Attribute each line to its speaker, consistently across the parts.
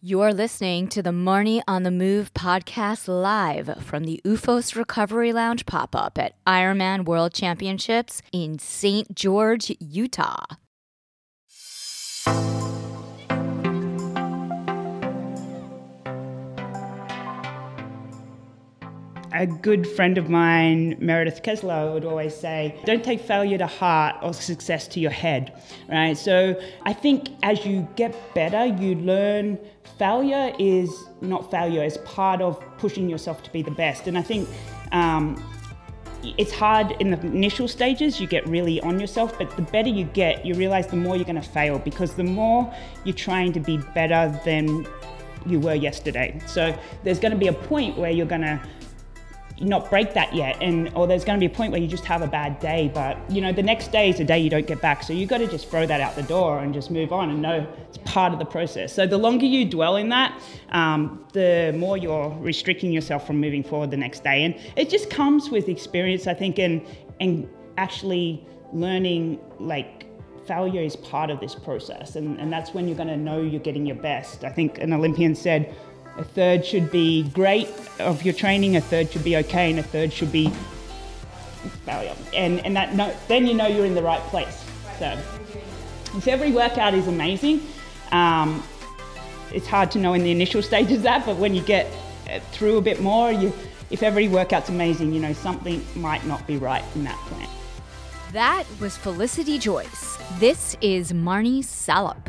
Speaker 1: You're listening to the Marnie on the Move podcast live from the OOFOS Recovery Lounge pop up at Ironman World Championships in St. George, Utah.
Speaker 2: A good friend of mine, Meredith Kessler, would always say, don't take failure to heart or success to your head, right? So I think as you get better, you learn failure is not failure, it's part of pushing yourself to be the best. And I think um, it's hard in the initial stages, you get really on yourself, but the better you get, you realize the more you're going to fail because the more you're trying to be better than you were yesterday. So there's going to be a point where you're going to not break that yet and or there's going to be a point where you just have a bad day but you know the next day is a day you don't get back so you've got to just throw that out the door and just move on and know it's part of the process. So the longer you dwell in that um, the more you're restricting yourself from moving forward the next day and it just comes with experience i think and and actually learning like failure is part of this process and, and that's when you're going to know you're getting your best. I think an olympian said a third should be great of your training, a third should be okay, and a third should be failure. And, and that no, then you know you're in the right place. So if every workout is amazing, um, it's hard to know in the initial stages that, but when you get through a bit more, you, if every workout's amazing, you know something might not be right in that plan.
Speaker 1: That was Felicity Joyce. This is Marnie Salop.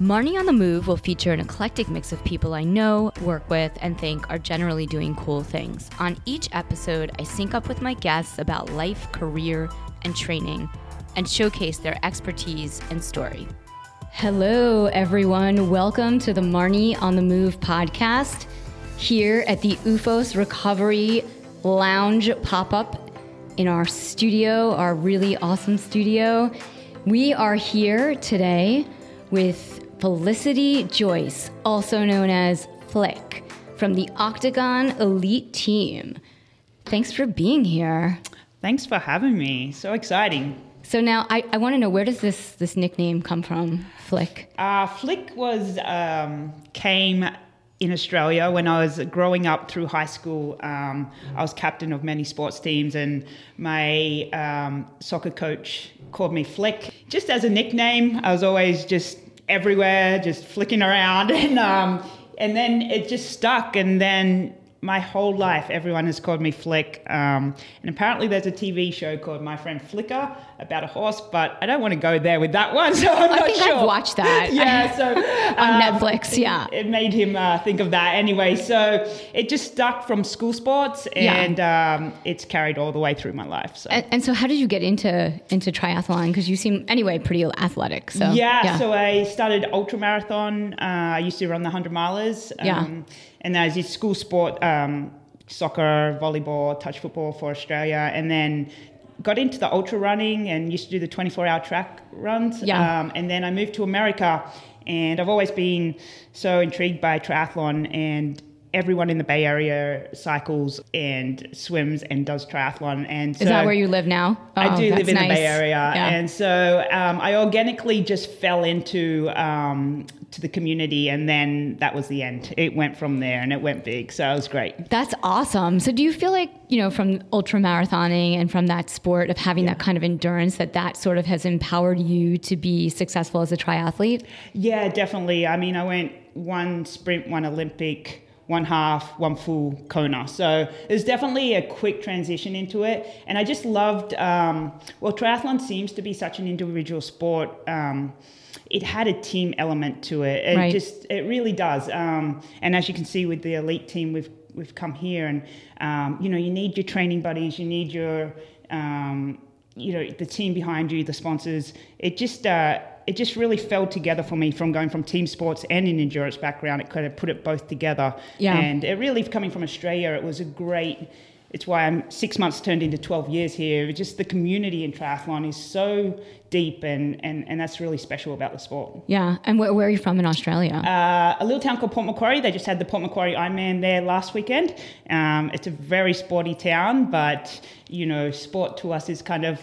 Speaker 1: Marnie on the Move will feature an eclectic mix of people I know, work with, and think are generally doing cool things. On each episode, I sync up with my guests about life, career, and training and showcase their expertise and story. Hello, everyone. Welcome to the Marnie on the Move podcast here at the OOFOS Recovery Lounge pop up in our studio, our really awesome studio. We are here today with Felicity Joyce, also known as Flick, from the Octagon Elite Team. Thanks for being here.
Speaker 2: Thanks for having me. So exciting.
Speaker 1: So now I, I want to know where does this this nickname come from, Flick?
Speaker 2: Uh, Flick was um, came in Australia when I was growing up through high school. Um, I was captain of many sports teams, and my um, soccer coach called me Flick just as a nickname. I was always just everywhere, just flicking around, and um, and then it just stuck. And then my whole life, everyone has called me Flick. Um, and apparently, there's a TV show called My Friend Flicka about a horse, but I don't want to go there with that one. So I'm
Speaker 1: I think
Speaker 2: sure.
Speaker 1: I've watched that.
Speaker 2: yeah, so
Speaker 1: on um, Netflix. Yeah,
Speaker 2: it, made him uh, think of that anyway. So it just stuck from school sports, and yeah. um, it's carried all the way through my life. So
Speaker 1: and, and so, how did you get into into triathlon? Because you seem anyway pretty athletic. So
Speaker 2: yeah, yeah. so I started ultra marathon. Uh, I used to run the hundred milers. Um,
Speaker 1: yeah,
Speaker 2: and I did school sport. Um, soccer, volleyball, touch football for Australia, and then got into the ultra running and used to do the 24 hour track runs.
Speaker 1: Yeah.
Speaker 2: Um, and then I moved to America and I've always been so intrigued by triathlon and everyone in the Bay Area cycles and swims and does triathlon. And so
Speaker 1: is that where you live now?
Speaker 2: Oh, I do live in nice. the Bay Area, yeah. and so um, I organically just fell into um, to the community, and then that was the end. It went from there, and it went big. So it was great.
Speaker 1: That's awesome. So do you feel like you know from ultra marathoning and from that sport of having yeah. that kind of endurance that that sort of has empowered you to be successful as a triathlete?
Speaker 2: Yeah, definitely. I mean, I went one sprint, one Olympic one half, one full Kona. So it was definitely a quick transition into it. And I just loved, um, well, triathlon seems to be such an individual sport. Um, it had a team element to it. It
Speaker 1: right.
Speaker 2: just, it really does. Um, and as you can see with the elite team, we've, we've come here and, um, you know, you need your training buddies, you need your, um, you know, the team behind you, the sponsors. It just, uh, it just really fell together for me from going from team sports and an endurance background. It kind of put it both together.
Speaker 1: Yeah.
Speaker 2: And it really, coming from Australia, it was a great it's why I'm six months turned into 12 years here. It's just the community in triathlon is so deep, and, and, and that's really special about the sport.
Speaker 1: Yeah. And where, where are you from in Australia?
Speaker 2: Uh, a little town called Port Macquarie. They just had the Port Macquarie Ironman there last weekend. Um, it's a very sporty town, but you know, sport to us is kind of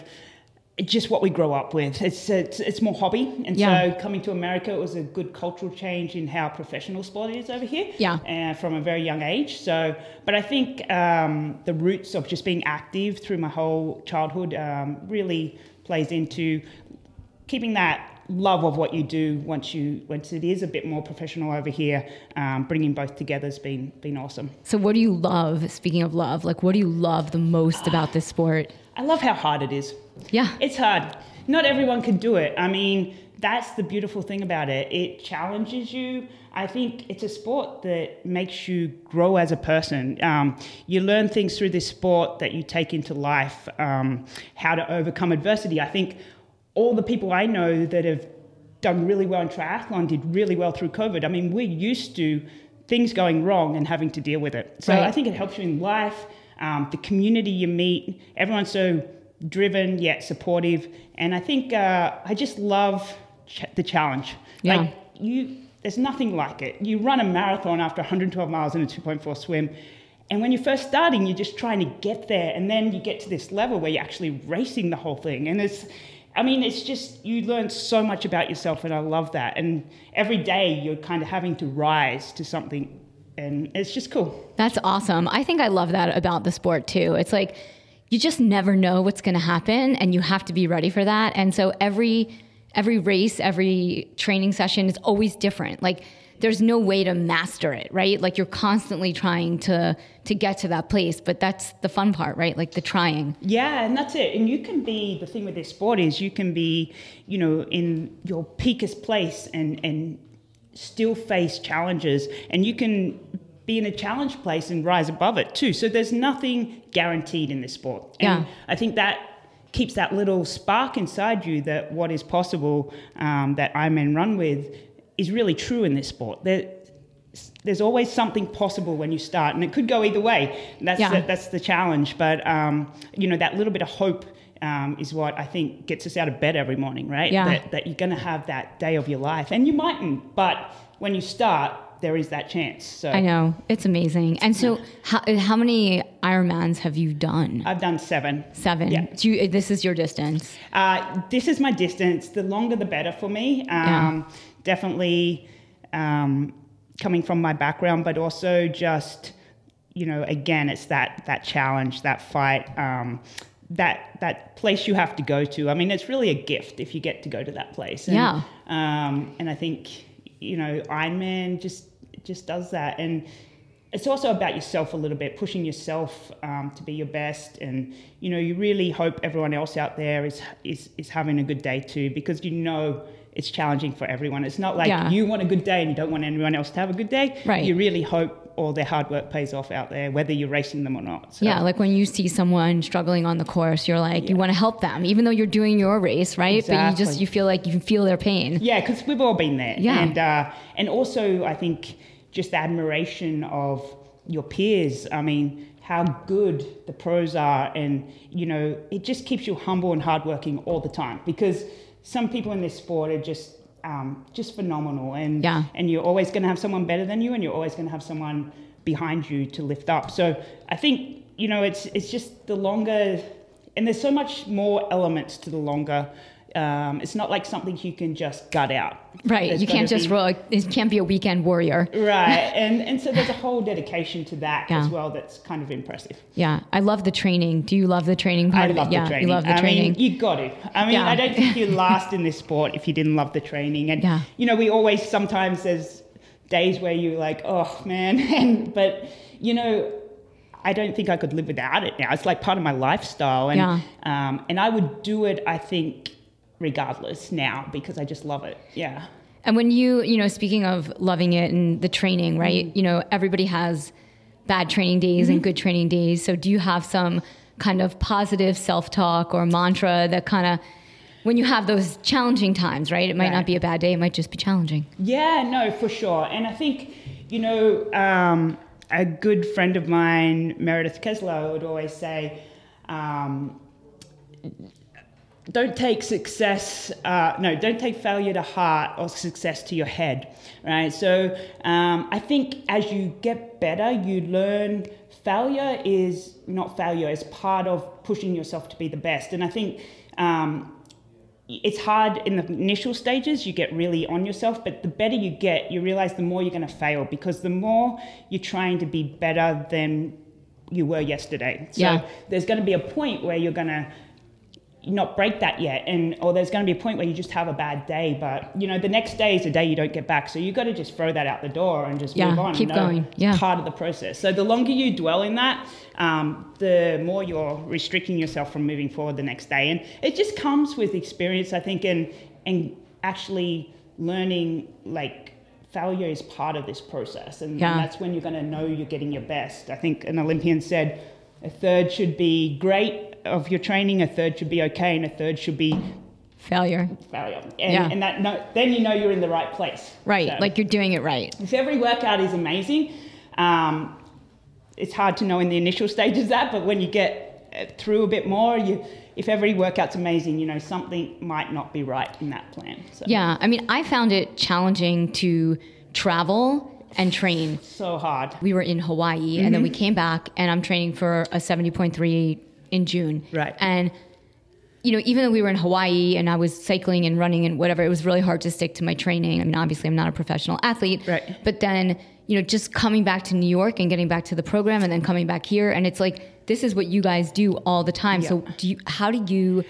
Speaker 2: just what we grow up with. It's it's, it's more hobby, and
Speaker 1: Yeah.
Speaker 2: so coming to America it was a good cultural change in how professional sport is over here.
Speaker 1: Yeah.
Speaker 2: and from a very young age. So, but I think um, the roots of just being active through my whole childhood um, really plays into keeping that love of what you do once you once it is a bit more professional over here. Um, bringing both together has been been awesome.
Speaker 1: so, what do you love? Speaking of love, like, what do you love the most about this sport?
Speaker 2: I love how hard it is.
Speaker 1: Yeah.
Speaker 2: It's hard. Not everyone can do it. I mean, that's the beautiful thing about it. It challenges you. I think it's a sport that makes you grow as a person. Um, you learn things through this sport that you take into life, um, how to overcome adversity. I think all the people I know that have done really well in triathlon did really well through COVID. I mean, we're used to things going wrong and having to deal with it. So
Speaker 1: Right.
Speaker 2: I think it helps you in life, um, the community you meet. Everyone's so driven yet supportive, and I think uh, I just love ch- the challenge.
Speaker 1: Yeah.
Speaker 2: Like you, there's nothing like it. You run a marathon after 112 miles in a 2.4 swim. And when you're first starting, you're just trying to get there, and then you get to this level where you're actually racing the whole thing. And it's, I mean, it's just you learn so much about yourself, and I love that. And every day you're kind of having to rise to something, and it's just cool.
Speaker 1: That's awesome. I think I love that about the sport too. It's like you just never know what's going to happen and you have to be ready for that. And so every every race, every training session is always different. Like there's no way to master it, right? Like you're constantly trying to to get to that place, but that's the fun part, right? Like the trying.
Speaker 2: Yeah, and that's it. And you can be the thing with this sport is you can be, you know, in your peakest place and and still face challenges, and you can be in a challenge place and rise above it too. So there's nothing guaranteed in this sport. And
Speaker 1: Yeah.
Speaker 2: I think that keeps that little spark inside you that what is possible um, that Ironman run with is really true in this sport. There, there's always something possible when you start, and it could go either way. That's
Speaker 1: Yeah.
Speaker 2: the, that's the challenge. But um, you know, that little bit of hope um, is what I think gets us out of bed every morning, right?
Speaker 1: Yeah.
Speaker 2: That, that you're going to have that day of your life, and you mightn't, but when you start, there is that chance. So
Speaker 1: I know. It's amazing. And so how, how many Ironmans have you done?
Speaker 2: I've done seven.
Speaker 1: Seven.
Speaker 2: Yeah.
Speaker 1: Do you, this is your distance.
Speaker 2: Uh, this is my distance. The longer, the better for me. Um, Definitely um, coming from my background, but also just, you know, again, it's that that challenge, that fight, um, that that place you have to go to. I mean, it's really a gift if you get to go to that place. And,
Speaker 1: Yeah.
Speaker 2: Um, and I think, you know, Ironman just just does that, and it's also about yourself a little bit, pushing yourself um, to be your best, and you know, you really hope everyone else out there is is is having a good day too, because you know it's challenging for everyone. It's not like
Speaker 1: Yeah.
Speaker 2: you want a good day and you don't want anyone else to have a good day.
Speaker 1: Right.
Speaker 2: You really hope all their hard work pays off out there, whether you're racing them or not. So,
Speaker 1: Yeah, like when you see someone struggling on the course, you're like, you want to help them, even though you're doing your race, right? Exactly. But you just you feel like you feel their pain.
Speaker 2: Yeah, because we've all been there.
Speaker 1: Yeah.
Speaker 2: And uh, and also I think just the admiration of your peers. I mean, how good the pros are, and you know, it just keeps you humble and hardworking all the time. Because some people in this sport are just um, just phenomenal, and
Speaker 1: Yeah.
Speaker 2: and you're always going to have someone better than you, and you're always going to have someone behind you to lift up. So I think you know, it's it's just the longer, and there's so much more elements to the longer. Um, it's not like something you can just gut out.
Speaker 1: Right.
Speaker 2: There's
Speaker 1: you can't just
Speaker 2: be-
Speaker 1: roll. It can't be a weekend warrior.
Speaker 2: Right, and and so there's a whole dedication to that
Speaker 1: Yeah.
Speaker 2: as well. That's kind of impressive.
Speaker 1: Yeah, I love the training. Do you love the training part
Speaker 2: I
Speaker 1: of
Speaker 2: love
Speaker 1: it?
Speaker 2: the
Speaker 1: yeah,
Speaker 2: training.
Speaker 1: you love the
Speaker 2: I
Speaker 1: training.
Speaker 2: mean, you got to. I mean,
Speaker 1: Yeah.
Speaker 2: I don't think you last in this sport if you didn't love the training. And
Speaker 1: Yeah.
Speaker 2: you know, we always sometimes there's days where you're like, oh man, and but you know. I don't think I could live without it now. It's like part of my lifestyle, and
Speaker 1: Yeah.
Speaker 2: um, and I would do it. I think regardless now because I just love it. Yeah.
Speaker 1: And when you, you know, speaking of loving it and the training, right?
Speaker 2: Mm-hmm.
Speaker 1: You know, everybody has bad training days and good training days. So do you have some kind of positive self-talk or mantra that kind of when you have those challenging times, right? It might
Speaker 2: Right.
Speaker 1: not be a bad day, it might just be challenging.
Speaker 2: Yeah, no, for sure. And I think, you know, um, a good friend of mine, Meredith Kessler, would always say, um, don't take success, uh, no, don't take failure to heart or success to your head, right? So um, I think as you get better, you learn failure is not failure, it's part of pushing yourself to be the best. And I think um, it's hard in the initial stages, you get really on yourself, but the better you get, you realize the more you're going to fail because the more you're trying to be better than you were yesterday. So
Speaker 1: Yeah.
Speaker 2: there's going to be a point where you're going to not break that yet and or there's going to be a point where you just have a bad day but you know the next day is a day you don't get back so you've got to just throw that out the door and just
Speaker 1: Yeah,
Speaker 2: move on
Speaker 1: keep going. Yeah.
Speaker 2: part of the process so the longer you dwell in that um, the more you're restricting yourself from moving forward the next day and it just comes with experience i think and and actually learning like failure is part of this process and,
Speaker 1: Yeah.
Speaker 2: and that's when you're going to know you're getting your best i think an olympian said a third should be great of your training a third should be okay and a third should be
Speaker 1: Failure.
Speaker 2: failure and,
Speaker 1: Yeah.
Speaker 2: and that no, then you know you're in the right place
Speaker 1: Right.
Speaker 2: So
Speaker 1: Like you're doing it right.
Speaker 2: if every workout is amazing um, it's hard to know in the initial stages that but when you get uh, through a bit more you if every workout's amazing you know something might not be right in that plan so
Speaker 1: Yeah. I mean, I found it challenging to travel and train.
Speaker 2: so hard
Speaker 1: We were in Hawaii and then we came back and I'm training for a 70.3 in June.
Speaker 2: Right.
Speaker 1: And you know, even though we were in Hawaii and I was cycling and running and whatever, it was really hard to stick to my training. I mean, obviously I'm not a professional athlete.
Speaker 2: Right.
Speaker 1: But then, you know, just coming back to New York and getting back to the program and then coming back here and it's like this is what you guys do all the time. So do you how do you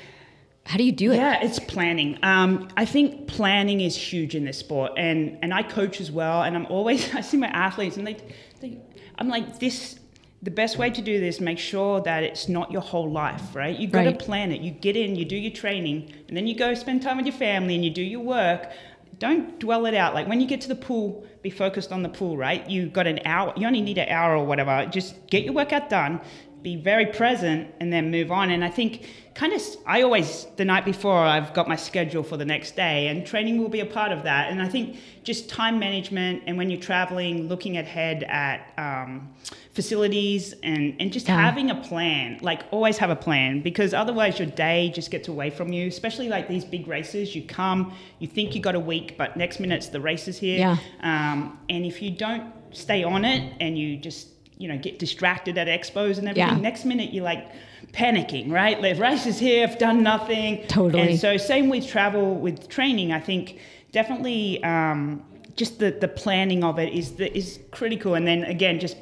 Speaker 1: how do you do it?
Speaker 2: Yeah, it's planning. Um, I think planning is huge in this sport, and and I coach as well. And I'm always I see my athletes, and they, they I'm like this. The best way to do this, make sure that it's not your whole life, right? You got to plan it. You get in, you do your training, and then you go spend time with your family, and you do your work. Don't dwell it out. Like when you get to the pool, be focused on the pool, right? You got an hour. You only need an hour or whatever. Just get your workout done. Be very present, and then move on. And I think kind of I always the night before I've got my schedule for the next day and training will be a part of that and I think just time management and when you're traveling looking ahead at um, facilities and and just
Speaker 1: Yeah.
Speaker 2: having a plan like always have a plan because otherwise your day just gets away from you especially like these big races you come you think you got a week but next minute's the race is here
Speaker 1: Yeah.
Speaker 2: um, and if you don't stay on it and you just you know get distracted at expos and everything
Speaker 1: Yeah.
Speaker 2: next minute you're like panicking right the race is here i've done nothing
Speaker 1: Totally.
Speaker 2: and so same with travel with training i think definitely um, just the, the planning of it is the, is critical and then again just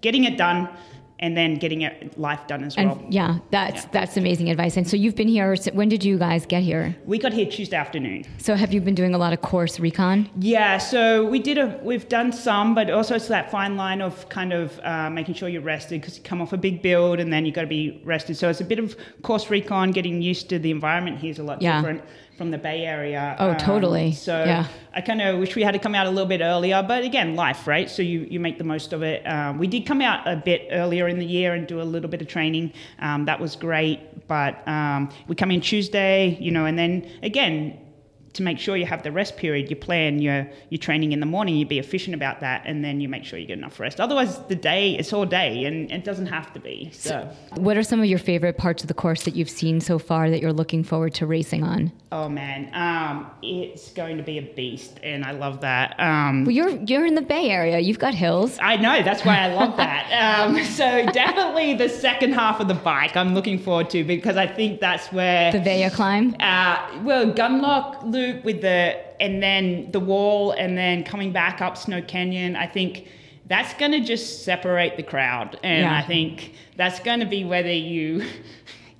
Speaker 2: getting it done and then getting it life done as
Speaker 1: And
Speaker 2: well
Speaker 1: yeah, that's
Speaker 2: Yeah.
Speaker 1: that's amazing advice. And so you've been here. When did you guys get here?
Speaker 2: we got here tuesday afternoon
Speaker 1: So have you been doing a lot of course recon?
Speaker 2: Yeah, so we did a, we've done some, but also it's that fine line of kind of uh, making sure you're rested because you come off a big build and then you've got to be rested. So it's a bit of course recon, getting used to the environment here is a lot
Speaker 1: Yeah.
Speaker 2: different from the Bay Area.
Speaker 1: Oh, totally.
Speaker 2: So
Speaker 1: Yeah.
Speaker 2: I kind of wish we had to come out a little bit earlier, but again, life, right? So you, you make the most of it. Um, we did come out a bit earlier in the year and do a little bit of training. Um, that was great, but um, we come in Tuesday, you know, and then again, to make sure you have the rest period, you plan your your training in the morning. You be efficient about that, and then you make sure you get enough rest. Otherwise, the day it's all day, and it doesn't have to be. So,
Speaker 1: What are some of your favorite parts of the course that you've seen so far that you're looking forward to racing on?
Speaker 2: oh man, um, it's going to be a beast, and I love that. Um,
Speaker 1: Well, you're you're in the Bay Area. You've got hills.
Speaker 2: I know that's why I love that. Um, so definitely the second half of the bike, I'm looking forward to because I think that's where
Speaker 1: The Veyo climb.
Speaker 2: Uh, well, Gunlock Loop with the, and then the wall, and then coming back up Snow Canyon. I think that's going to just separate the crowd, and
Speaker 1: Yeah.
Speaker 2: I think that's going to be whether you.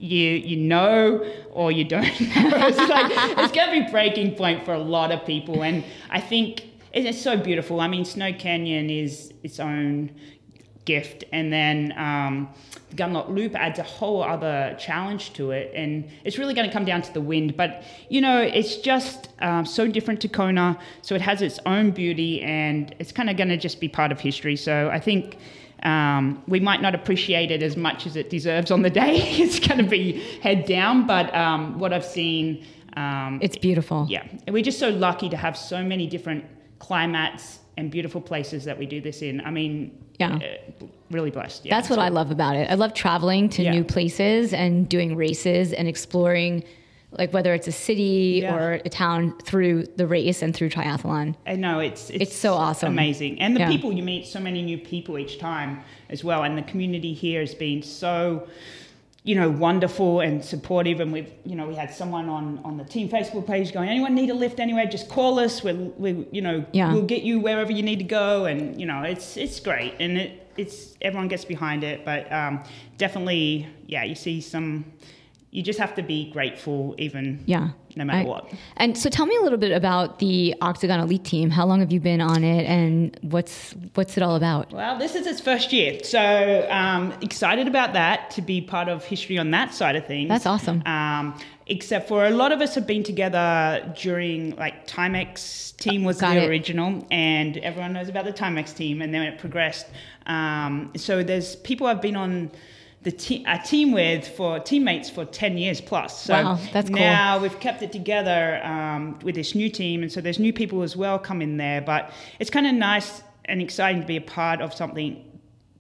Speaker 2: You you know or you don't know. It's like it's going to be breaking point for a lot of people, and I think it's so beautiful. I mean, Snow Canyon is its own gift, and then um, Gunlock Loop adds a whole other challenge to it, and it's really going to come down to the wind. But you know, it's just um, so different to Kona, so it has its own beauty, and it's kind of going to just be part of history. So I think. Um, we might not appreciate it as much as it deserves on the day. it's going to be head down, but um, what I've seen, um,
Speaker 1: It's beautiful.
Speaker 2: yeah, and we're just so lucky to have so many different climates and beautiful places that we do this in. I mean,
Speaker 1: Yeah.
Speaker 2: uh, really blessed. Yeah.
Speaker 1: That's what
Speaker 2: So-
Speaker 1: I love about it. I love traveling to
Speaker 2: Yeah.
Speaker 1: new places and doing races and exploring, like whether it's a city
Speaker 2: Yeah.
Speaker 1: or a town through the race and through triathlon.
Speaker 2: I know it's, it's
Speaker 1: It's so awesome.
Speaker 2: amazing, and the
Speaker 1: Yeah.
Speaker 2: people you meet, so many new people each time as well, and the community here has been so, you know, wonderful and supportive. And we've, you know, we had someone on on the team Facebook page going, anyone need a lift anywhere, just call us. We'll, we, you know,
Speaker 1: Yeah.
Speaker 2: we'll get you wherever you need to go, and you know, it's it's great, and it it's everyone gets behind it, but um, definitely, yeah, you see some. You just have to be grateful, even
Speaker 1: Yeah.
Speaker 2: No matter what.
Speaker 1: And so tell me a little bit about the Octagon Elite team. How long have you been on it and what's what's it all about?
Speaker 2: Well, this is its first year, so um, excited about that to be part of history on that side of things.
Speaker 1: That's awesome.
Speaker 2: Um, except for a lot of us have been together during like Timex team was
Speaker 1: Got
Speaker 2: the
Speaker 1: it.
Speaker 2: original, and everyone knows about the Timex team, and then it progressed. Um, so there's people I've been on. The te- a team with for teammates for 10 years plus. So
Speaker 1: Wow, that's cool.
Speaker 2: now we've kept it together um, with this new team, and so there's new people as well come in there. But it's kind of nice and exciting to be a part of something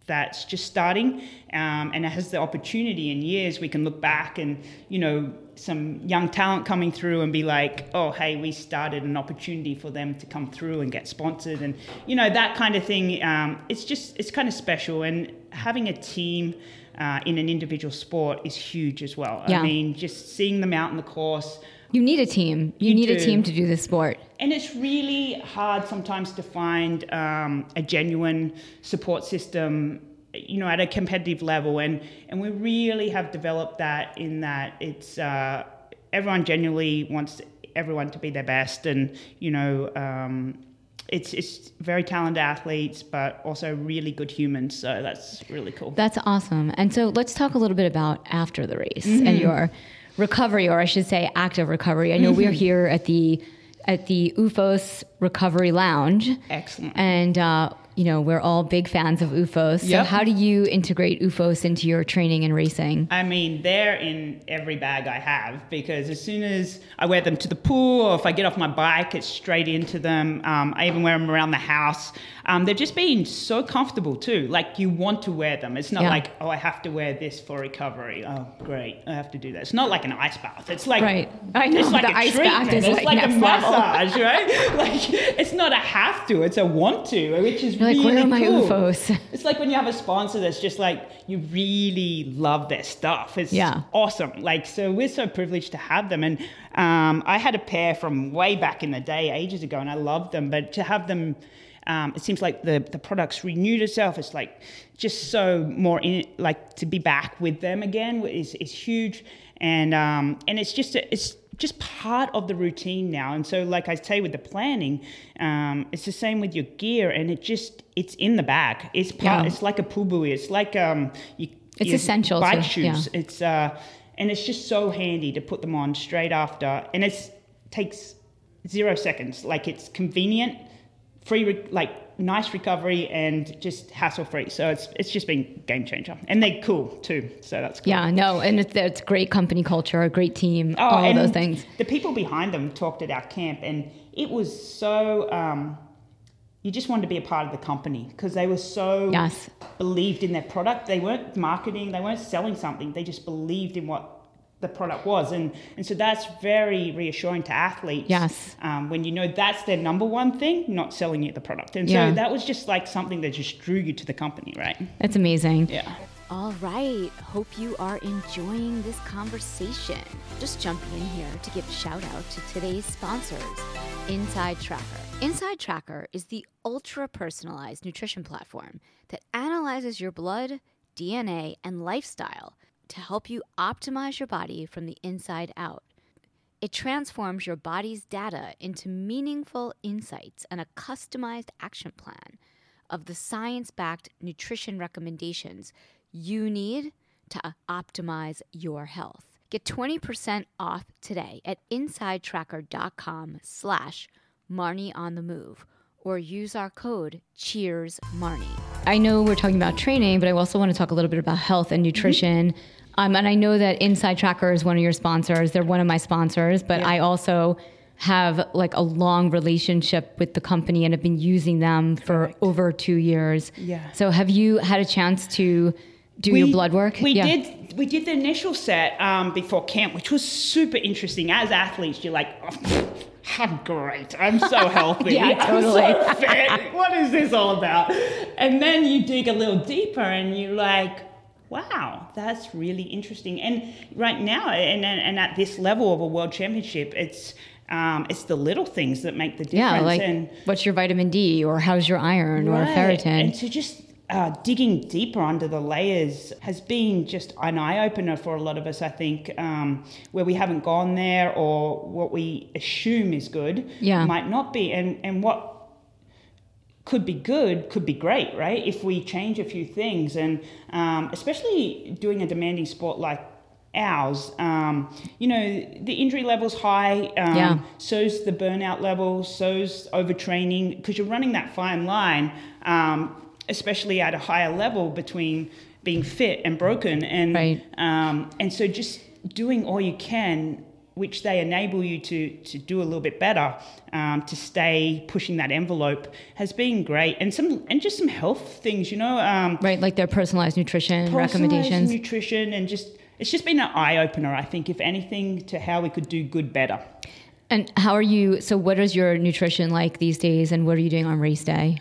Speaker 2: that's just starting um, and it has the opportunity in years we can look back and you know some young talent coming through and be like oh hey we started an opportunity for them to come through and get sponsored and you know that kind of thing um, it's just it's kind of special and having a team uh, in an individual sport is huge as well
Speaker 1: Yeah.
Speaker 2: i mean just seeing them out in the course
Speaker 1: You need a team. You,
Speaker 2: You
Speaker 1: need a team to do this sport.
Speaker 2: and it's really hard sometimes to find um, a genuine support system you know at a competitive level and and we really have developed that in that it's uh, everyone genuinely wants everyone to be their best and you know um, it's it's very talented athletes but also really good humans so that's really cool
Speaker 1: That's awesome. And so let's talk a little bit about after the race
Speaker 2: Mm-hmm.
Speaker 1: and your recovery, or I should say, active recovery. I know we're
Speaker 2: Mm-hmm.
Speaker 1: here at the at the OOFOS Recovery Lounge,
Speaker 2: excellent
Speaker 1: and uh, you know we're all big fans of OOFOS. So
Speaker 2: Yep.
Speaker 1: how do you integrate OOFOS into your training and racing?
Speaker 2: I mean, they're in every bag I have because as soon as I wear them to the pool or if I get off my bike, it's straight into them. Um, I even wear them around the house. Um, they've just been so comfortable too. Like you want to wear them. It's not
Speaker 1: Yeah.
Speaker 2: like, oh, I have to wear this for recovery. Oh, great. I have to do that. It's not like an ice bath. It's like,
Speaker 1: Right. I know,
Speaker 2: It's like
Speaker 1: the
Speaker 2: a
Speaker 1: ice bath
Speaker 2: treatment.
Speaker 1: is
Speaker 2: it's
Speaker 1: like
Speaker 2: like, a
Speaker 1: next level.
Speaker 2: massage, right? like it's not a have to, it's a want to, which is
Speaker 1: You're like,
Speaker 2: really
Speaker 1: where are my
Speaker 2: cool.
Speaker 1: OOFOS?
Speaker 2: It's like when you have a sponsor that's just like you really love their stuff. It's
Speaker 1: Yeah.
Speaker 2: awesome. Like so, we're so privileged to have them. And um, I had a pair from way back in the day, ages ago, and I loved them. But to have them, um, it seems like the the product's renewed itself. It's like just so more in like to be back with them again is is huge. And um, and it's just a, it's just part of the routine now. And so, like I say, with the planning, um, it's the same with your gear, and it just it's in the bag. It's part.
Speaker 1: Yeah.
Speaker 2: It's like a pull buoy. It's like um, you,
Speaker 1: It's essential
Speaker 2: Bike
Speaker 1: to-
Speaker 2: shoes.
Speaker 1: yeah.
Speaker 2: It's uh, and it's just so handy to put them on straight after, and it takes zero seconds. Like it's convenient, free, re- like nice recovery, and just hassle free. So it's it's just been game changer, and they're cool too. So that's cool.
Speaker 1: Yeah, no, and it's, it's great company culture, a great team,
Speaker 2: Oh,
Speaker 1: all those things.
Speaker 2: The people behind them talked at our camp, and it was so. Um, you just wanted to be a part of the company because they were so
Speaker 1: Yes.
Speaker 2: believed in their product. They weren't marketing, they weren't selling something. They just believed in what the product was, and and so that's very reassuring to athletes.
Speaker 1: Yes.
Speaker 2: um, when you know that's their number one thing, not selling you the product, and
Speaker 1: Yeah.
Speaker 2: so that was just like something that just drew you to the company, right?
Speaker 1: That's amazing.
Speaker 2: Yeah.
Speaker 3: All right, hope you are enjoying this conversation. Just jumping in here to give a shout out to today's sponsors, Inside Tracker. Inside Tracker is the ultra personalized nutrition platform that analyzes your blood, DNA, and lifestyle to help you optimize your body from the inside out. It transforms your body's data into meaningful insights and a customized action plan of the science backed nutrition recommendations you need to optimize your health. Get 20% off today at insidetracker.com slash Marnie on the move or use our code Cheers Marnie.
Speaker 1: I know we're talking about training, but I also want to talk a little bit about health and nutrition.
Speaker 2: Mm-hmm.
Speaker 1: Um, and I know that Inside Tracker is one of your sponsors. They're one of my sponsors, but I also have like a long relationship with the company and have been using them for over two years.
Speaker 2: Yeah.
Speaker 1: So have you had a chance to do your blood work?
Speaker 2: We
Speaker 1: Yeah.
Speaker 2: did. We did the initial set um, before camp, which was super interesting. As athletes, you're like, oh, I'm great. I'm so healthy.
Speaker 1: Yeah, totally.
Speaker 2: I'm so
Speaker 1: totally.
Speaker 2: fit. What is this all about? And then you dig a little deeper, and you're like, wow, that's really interesting. And right now, and, and, and at this level of a world championship, it's um, it's the little things that make the difference.
Speaker 1: Yeah, like
Speaker 2: and
Speaker 1: what's your vitamin D or how's your iron or
Speaker 2: Right.
Speaker 1: ferritin?
Speaker 2: And to just uh, digging deeper under the layers has been just an eye opener for a lot of us, I think, um, where we haven't gone there or what we assume is good
Speaker 1: Yeah.
Speaker 2: might not be. And, and what could be good could be great, right? If we change a few things, and um, especially doing a demanding sport like ours, um, you know, the injury level's high. Um,
Speaker 1: Yeah.
Speaker 2: So's the burnout level. So's overtraining because you're running that fine line, um, especially at a higher level between being fit and broken, and
Speaker 1: Right.
Speaker 2: um, and so just doing all you can which they enable you to to do a little bit better um, to stay pushing that envelope has been great and some and just some health things you know um,
Speaker 1: right, like their personalized nutrition
Speaker 2: personalized
Speaker 1: recommendations.
Speaker 2: nutrition and just it's just been an eye opener I think if anything to how we could do good better
Speaker 1: And how are you? So, what is your nutrition like these days, and what are you doing on race day?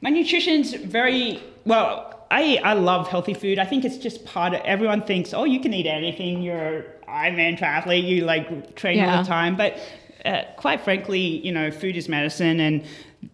Speaker 2: My nutrition's very well. I, I love healthy food. I think it's just part of everyone thinks, oh, you can eat anything. You're Ironman triathlete. You like train all the time. But uh, quite frankly, you know, food is medicine, and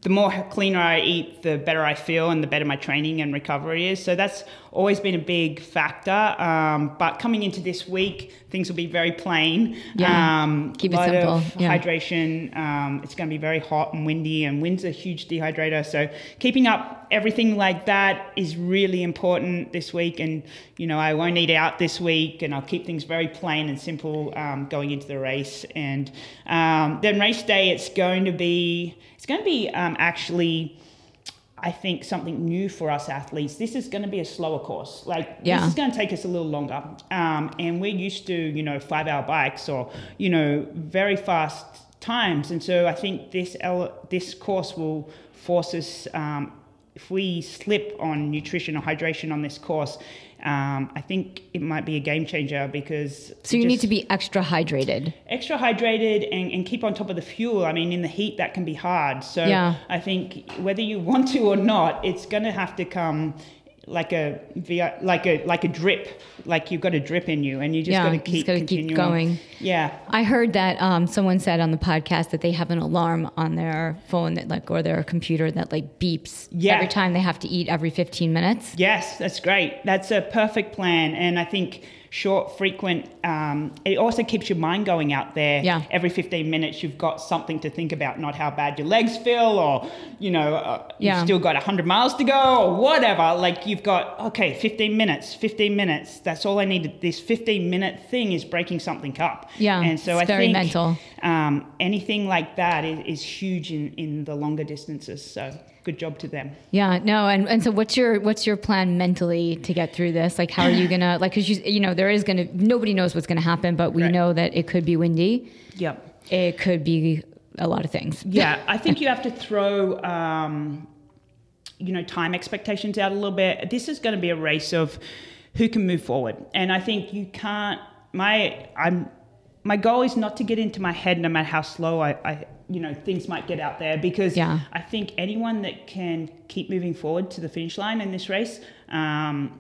Speaker 2: the more cleaner I eat, the better I feel, and the better my training and recovery is. So that's always been a big factor. Um, but coming into this week, things will be very plain.
Speaker 1: Yeah.
Speaker 2: Um,
Speaker 1: Keep it simple, yeah.
Speaker 2: hydration. Um, it's going to be very hot and windy, and wind's a huge dehydrator. So keeping up everything like that is really important this week. And you know, I won't eat out this week, and I'll keep things very plain and simple um, going into the race. And um, then race day, it's going to be it's going to be um, actually. I think something new for us athletes. This is going to be a slower course. Like
Speaker 1: Yeah.
Speaker 2: this is going to take us a little longer. Um, and we're used to you know five hour bikes or you know very fast times. And so I think this ele- this course will force us. Um, if we slip on nutrition or hydration on this course, um, I think it might be a game changer because
Speaker 1: So, you need to be extra hydrated.
Speaker 2: extra hydrated and, and keep on top of the fuel. I mean, in the heat, that can be hard. So
Speaker 1: Yeah.
Speaker 2: I think whether you want to or not, it's going to have to come like a vi- like a like a drip. Like you've got a drip in you, and you just
Speaker 1: Yeah,
Speaker 2: got to keep
Speaker 1: gotta keep going.
Speaker 2: Yeah.
Speaker 1: I heard that um, someone said on the podcast that they have an alarm on their phone that like or their computer that like beeps
Speaker 2: Yeah.
Speaker 1: every time they have to eat every 15 minutes.
Speaker 2: Yes, that's great. That's a perfect plan, and I think short, frequent. Um, it also keeps your mind going out there.
Speaker 1: Yeah.
Speaker 2: Every 15 minutes, you've got something to think about, not how bad your legs feel, or you know, uh,
Speaker 1: Yeah.
Speaker 2: you've still got 100 miles to go, or whatever. Like you've got okay, 15 minutes, 15 minutes. That's all I needed. This 15 minute thing is breaking something up.
Speaker 1: Yeah,
Speaker 2: and so
Speaker 1: it's
Speaker 2: I
Speaker 1: very
Speaker 2: think
Speaker 1: mental.
Speaker 2: Um, anything like that is, is huge in in the longer distances. So good job to them.
Speaker 1: Yeah, no, and, and so what's your what's your plan mentally to get through this? Like, how are you gonna like? Because you you know there is gonna nobody knows what's gonna happen, but we
Speaker 2: Right.
Speaker 1: know that it could be windy.
Speaker 2: Yep.
Speaker 1: It could be a lot of things.
Speaker 2: yeah, I think you have to throw, um, you know, time expectations out a little bit. This is going to be a race of who can move forward, and I think you can't. My, I'm, my goal is not to get into my head, no matter how slow I, I you know, things might get out there, because
Speaker 1: Yeah.
Speaker 2: I think anyone that can keep moving forward to the finish line in this race. Um,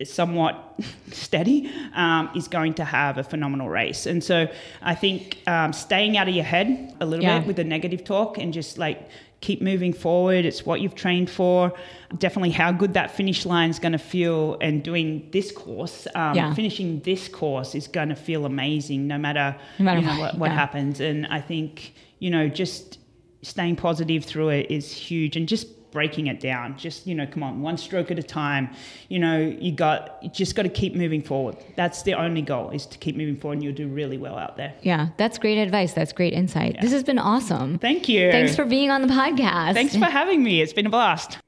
Speaker 2: is somewhat steady um, is going to have a phenomenal race. And so I think um, staying out of your head a little
Speaker 1: Yeah.
Speaker 2: bit with the negative talk and just like keep moving forward. It's what you've trained for. Definitely how good that finish line is going to feel. And doing this course, um,
Speaker 1: Yeah.
Speaker 2: finishing this course is going to feel amazing no matter,
Speaker 1: No matter
Speaker 2: you know,
Speaker 1: what,
Speaker 2: what, what
Speaker 1: yeah.
Speaker 2: happens. And I think, you know, just staying positive through it is huge and just breaking it down just you know come on one stroke at a time you know you got you just got to keep moving forward that's the only goal is to keep moving forward and you'll do really well out there
Speaker 1: Yeah, that's great advice. That's great insight. This has been awesome.
Speaker 2: thank you
Speaker 1: Thanks for being on the podcast.
Speaker 2: thanks for having me it's been a blast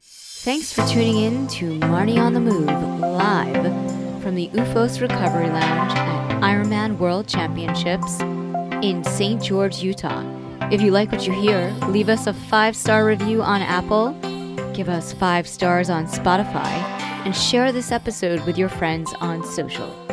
Speaker 3: Thanks for tuning in to Marnie on the Move live from the OOFOS Recovery Lounge at Ironman World Championships in St. George, Utah.
Speaker 1: If you like what you hear, leave us a five star review on Apple, give us five stars on Spotify, and share this episode with your friends on social.